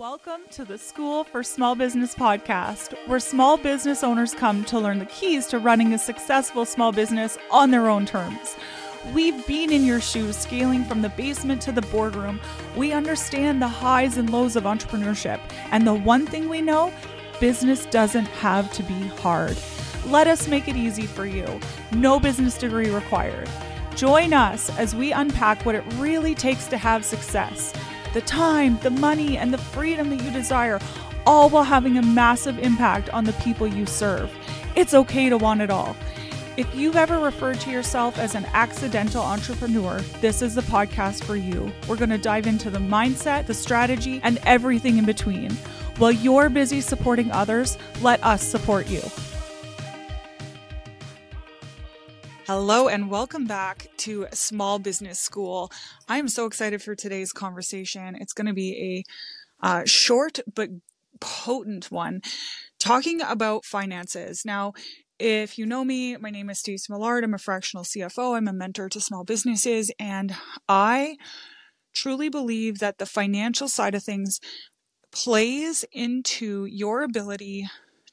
Welcome to the School for Small Business podcast, where small business owners come to learn the keys to running a successful small business on their own terms. We've been in your shoes, scaling from the basement to the boardroom. We understand the highs and lows of entrepreneurship. And the one thing we know business doesn't have to be hard. Let us make it easy for you. No business degree required. Join us as we unpack what it really takes to have success the time, the money, and the freedom that you desire, all while having a massive impact on the people you serve. It's okay to want it all. If you've ever referred to yourself as an accidental entrepreneur, this is the podcast for you. We're going to dive into the mindset, the strategy, and everything in between. While you're busy supporting others, let us support you. Hello and welcome back to Small Business School. I am so excited for today's conversation. It's going to be a uh, short but potent one talking about finances. Now, if you know me, my name is Staci Millard. I'm a fractional CFO. I'm a mentor to small businesses, and I truly believe that the financial side of things plays into your ability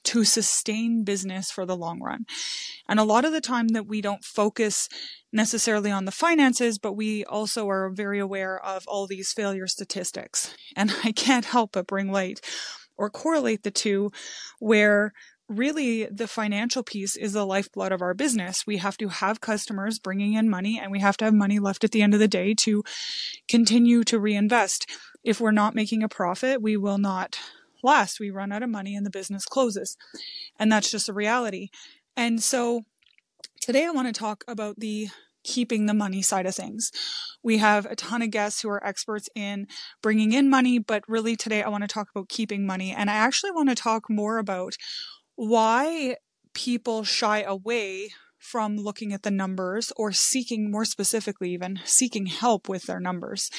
to sustain business for the long run. And a lot of the time that we don't focus necessarily on the finances, but we also are very aware of all these failure statistics. And I can't help but bring light or correlate the two where really the financial piece is the lifeblood of our business. We have to have customers bringing in money and we have to have money left at the end of the day to continue to reinvest. If we're not making a profit, we will not last. We run out of money and the business closes. And that's just a reality. And so today I want to talk about the keeping the money side of things. We have a ton of guests who are experts in bringing in money, but really today I want to talk about keeping money. And I actually want to talk more about why people shy away from looking at the numbers or seeking, more specifically, even seeking help with their numbers.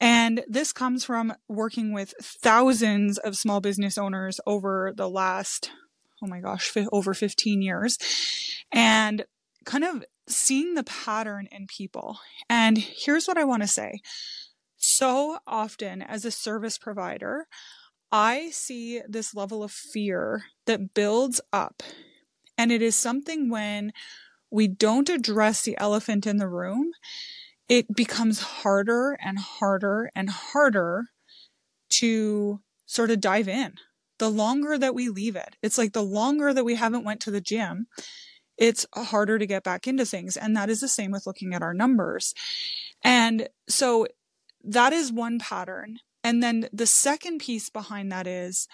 And this comes from working with thousands of small business owners over the last, oh my gosh, over 15 years. And kind of seeing the pattern in people. And here's what I want to say. So often as a service provider, I see this level of fear that builds up. And it is something when we don't address the elephant in the room it becomes harder and harder and harder to sort of dive in. The longer that we leave it, it's like the longer that we haven't went to the gym, it's harder to get back into things. And that is the same with looking at our numbers. And so that is one pattern. And then the second piece behind that is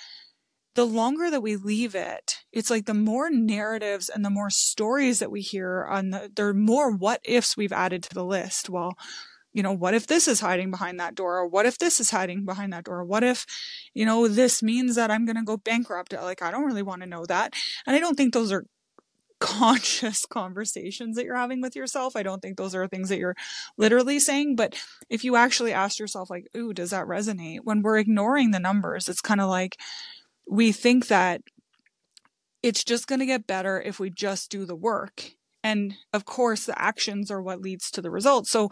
the longer that we leave it, it's like the more narratives and the more stories that we hear on the, there are more what ifs we've added to the list. Well, you know, what if this is hiding behind that door? Or what if this is hiding behind that door? What if, you know, this means that I'm going to go bankrupt? Like, I don't really want to know that. And I don't think those are conscious conversations that you're having with yourself. I don't think those are things that you're literally saying, but if you actually ask yourself like, "Ooh, does that resonate?" When we're ignoring the numbers, it's kind of like we think that it's just going to get better if we just do the work. And of course, the actions are what leads to the results. So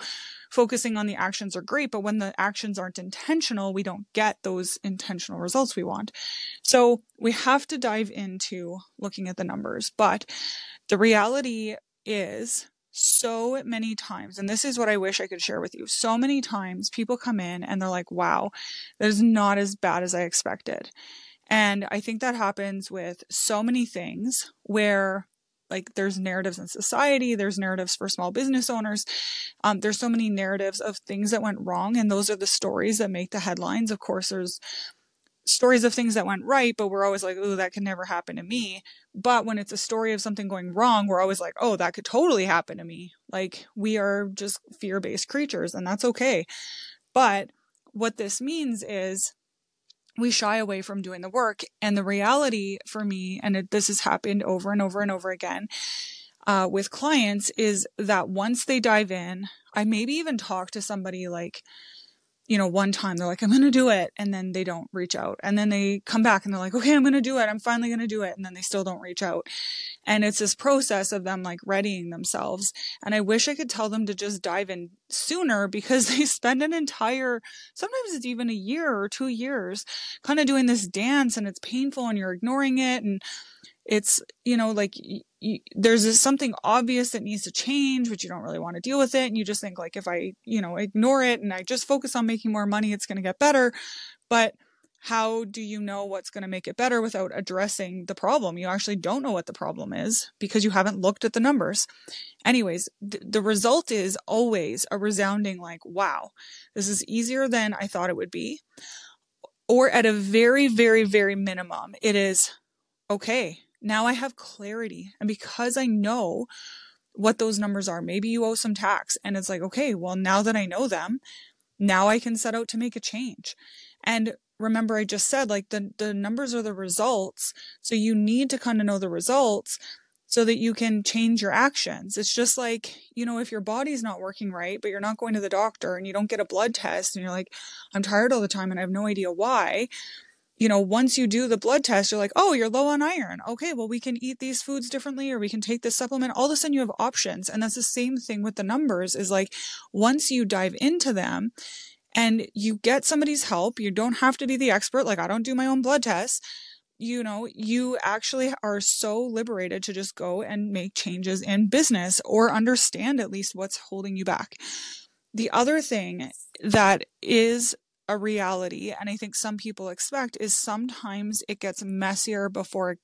focusing on the actions are great, but when the actions aren't intentional, we don't get those intentional results we want. So we have to dive into looking at the numbers. But the reality is so many times, and this is what I wish I could share with you. So many times people come in and they're like, wow, that is not as bad as I expected. And I think that happens with so many things where like there's narratives in society, there's narratives for small business owners. Um, there's so many narratives of things that went wrong, and those are the stories that make the headlines. Of course, there's stories of things that went right, but we're always like, oh, that can never happen to me. But when it's a story of something going wrong, we're always like, oh, that could totally happen to me. Like we are just fear based creatures, and that's okay. But what this means is we shy away from doing the work. And the reality for me, and it, this has happened over and over and over again uh, with clients, is that once they dive in, I maybe even talk to somebody like you know, one time they're like, I'm going to do it. And then they don't reach out. And then they come back and they're like, okay, I'm going to do it. I'm finally going to do it. And then they still don't reach out. And it's this process of them like readying themselves. And I wish I could tell them to just dive in sooner because they spend an entire, sometimes it's even a year or two years kind of doing this dance and it's painful and you're ignoring it. And it's, you know, like you, there's something obvious that needs to change, but you don't really want to deal with it. And you just think like, if I, you know, ignore it and I just focus on making more money, it's going to get better. But how do you know what's going to make it better without addressing the problem? You actually don't know what the problem is because you haven't looked at the numbers. Anyways, th- the result is always a resounding like, wow, this is easier than I thought it would be. Or at a very, very, very minimum, it is okay, now I have clarity. And because I know what those numbers are, maybe you owe some tax and it's like, okay, well, now that I know them, now I can set out to make a change. And remember I just said like the the numbers are the results. So you need to kind of know the results so that you can change your actions. It's just like, you know, if your body's not working right, but you're not going to the doctor and you don't get a blood test and you're like, I'm tired all the time and I have no idea why you know, once you do the blood test, you're like, oh, you're low on iron. Okay, well, we can eat these foods differently or we can take this supplement. All of a sudden you have options. And that's the same thing with the numbers is like, once you dive into them and you get somebody's help, you don't have to be the expert. Like, I don't do my own blood tests. You know, you actually are so liberated to just go and make changes in business or understand at least what's holding you back. The other thing that is a reality and I think some people expect is sometimes it gets messier before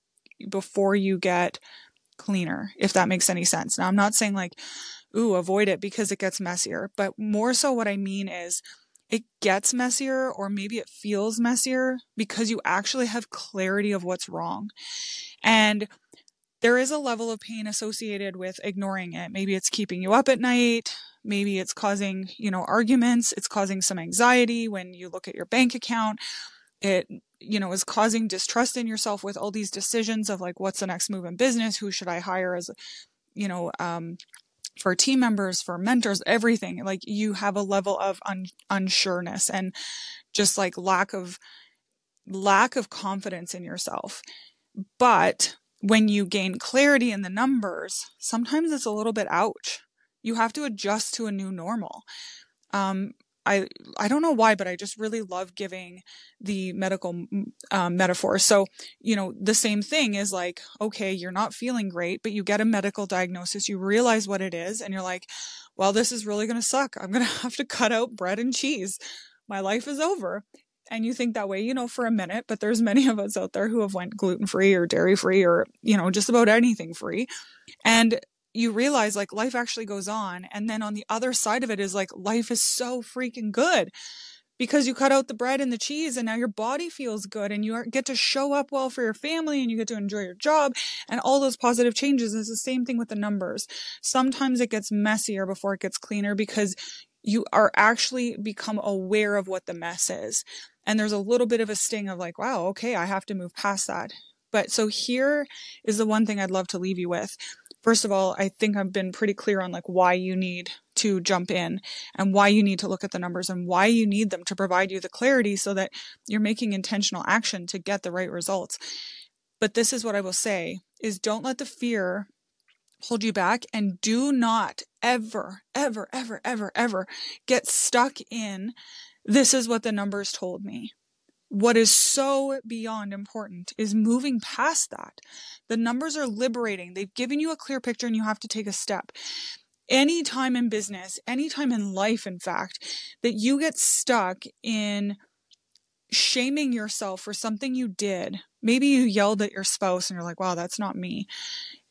before you get cleaner, if that makes any sense. Now I'm not saying like, ooh, avoid it because it gets messier, but more so what I mean is it gets messier or maybe it feels messier because you actually have clarity of what's wrong. And there is a level of pain associated with ignoring it. Maybe it's keeping you up at night. Maybe it's causing, you know, arguments. It's causing some anxiety when you look at your bank account. It, you know, is causing distrust in yourself with all these decisions of like, what's the next move in business? Who should I hire as, you know, um, for team members, for mentors, everything. Like you have a level of un- unsureness and just like lack of, lack of confidence in yourself. But when you gain clarity in the numbers, sometimes it's a little bit ouch you have to adjust to a new normal. Um, I I don't know why, but I just really love giving the medical um, metaphor. So you know, the same thing is like, okay, you're not feeling great, but you get a medical diagnosis, you realize what it is, and you're like, well, this is really going to suck. I'm going to have to cut out bread and cheese. My life is over. And you think that way, you know, for a minute, but there's many of us out there who have went gluten free or dairy free or, you know, just about anything free. And you realize like life actually goes on. And then on the other side of it is like life is so freaking good because you cut out the bread and the cheese and now your body feels good and you get to show up well for your family and you get to enjoy your job and all those positive changes. It's the same thing with the numbers. Sometimes it gets messier before it gets cleaner because you are actually become aware of what the mess is. And there's a little bit of a sting of like, wow, okay, I have to move past that. But so here is the one thing I'd love to leave you with first of all, I think I've been pretty clear on like why you need to jump in and why you need to look at the numbers and why you need them to provide you the clarity so that you're making intentional action to get the right results. But this is what I will say is don't let the fear hold you back and do not ever, ever, ever, ever, ever get stuck in this is what the numbers told me what is so beyond important is moving past that. The numbers are liberating. They've given you a clear picture and you have to take a step. Any time in business, any time in life, in fact, that you get stuck in shaming yourself for something you did. Maybe you yelled at your spouse and you're like, wow, that's not me.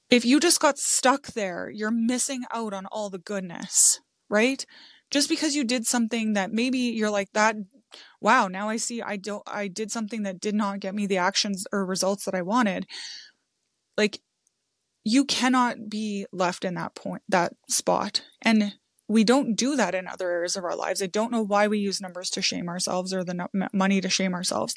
If you just got stuck there, you're missing out on all the goodness, right? Just because you did something that maybe you're like, that wow, now I see I don't I did something that did not get me the actions or results that I wanted. Like you cannot be left in that point that spot. And we don't do that in other areas of our lives. I don't know why we use numbers to shame ourselves or the money to shame ourselves.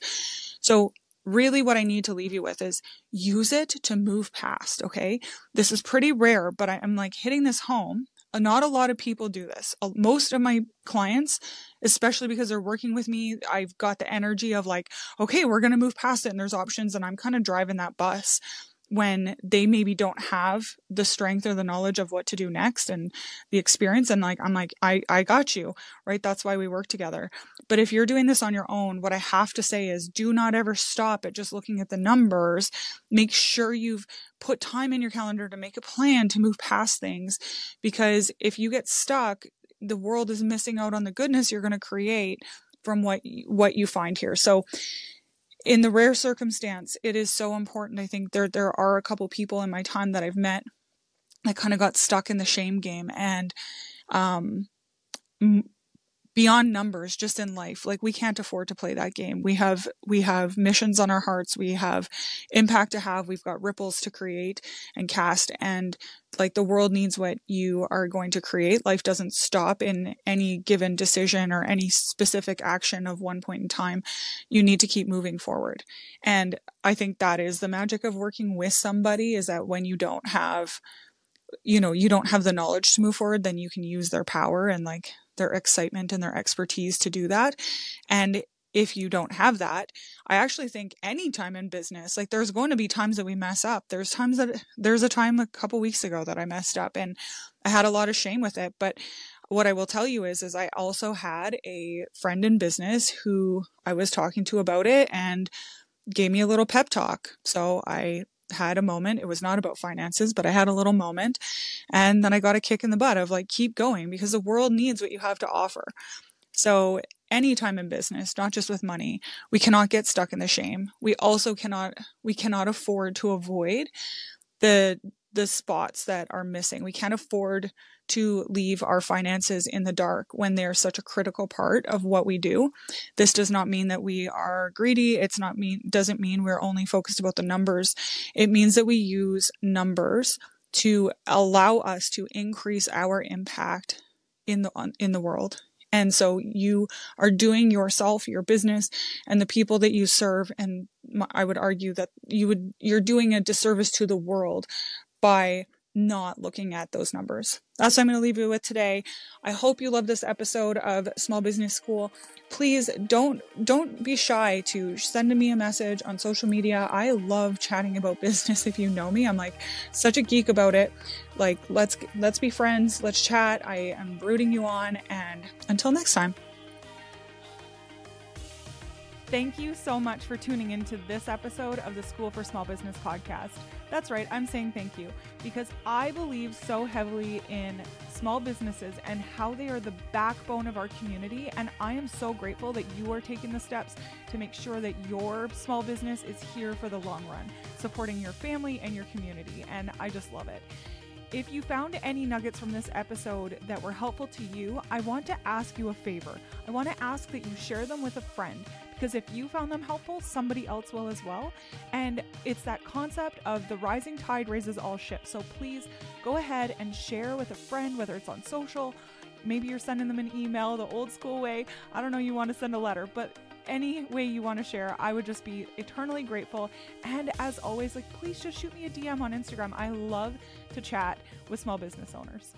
So really what I need to leave you with is use it to move past. Okay. This is pretty rare, but I'm like hitting this home. Uh, not a lot of people do this. Uh, most of my clients especially because they're working with me. I've got the energy of like, okay, we're going to move past it and there's options and I'm kind of driving that bus when they maybe don't have the strength or the knowledge of what to do next and the experience. And like I'm like I I got you right? That's why we work together. But if you're doing this on your own what I have to say is do not ever stop at just looking at the numbers. Make sure you've put time in your calendar to make a plan to move past things because if you get stuck the world is missing out on the goodness you're going to create from what what you find here. So in the rare circumstance, it is so important. I think there there are a couple people in my time that I've met that kind of got stuck in the shame game and um beyond numbers just in life like we can't afford to play that game. We have we have missions on our hearts. We have impact to have. We've got ripples to create and cast. And like the world needs what you are going to create. Life doesn't stop in any given decision or any specific action of one point in time. You need to keep moving forward. And i think that is the magic of working with somebody is that when you don't have you know you don't have the knowledge to move forward then you can use their power and like their excitement and their expertise to do that. And if you don't have that, I actually think any time in business, like there's going to be times that we mess up. There's times that there's a time a couple weeks ago that I messed up and I had a lot of shame with it. But what I will tell you is, is I also had a friend in business who I was talking to about it and gave me a little pep talk. So I had a moment. It was not about finances, but I had a little moment. And then I got a kick in the butt of like, keep going because the world needs what you have to offer. So anytime in business, not just with money, we cannot get stuck in the shame. We also cannot, we cannot afford to avoid the, the spots that are missing. We can't afford to leave our finances in the dark when they're such a critical part of what we do. This does not mean that we are greedy. It's not mean doesn't mean we're only focused about the numbers. It means that we use numbers to allow us to increase our impact in the in the world. And so you are doing yourself, your business, and the people that you serve. And I would argue that you would, you're doing a disservice to the world by not looking at those numbers. That's what I'm going to leave you with today. I hope you love this episode of Small Business School. Please don't don't be shy to send me a message on social media. I love chatting about business if you know me. I'm like such a geek about it. Like let's let's be friends, let's chat. I am rooting you on and until next time. Thank you so much for tuning into this episode of the School for Small Business podcast. That's right, I'm saying thank you because I believe so heavily in small businesses and how they are the backbone of our community. And I am so grateful that you are taking the steps to make sure that your small business is here for the long run, supporting your family and your community. And I just love it. If you found any nuggets from this episode that were helpful to you, I want to ask you a favor. I want to ask that you share them with a friend because if you found them helpful, somebody else will as well. And it's that concept of the rising tide raises all ships. So please go ahead and share with a friend, whether it's on social, maybe you're sending them an email the old school way. I don't know, you want to send a letter, but any way you want to share, I would just be eternally grateful. And as always, like please just shoot me a DM on Instagram. I love to chat with small business owners.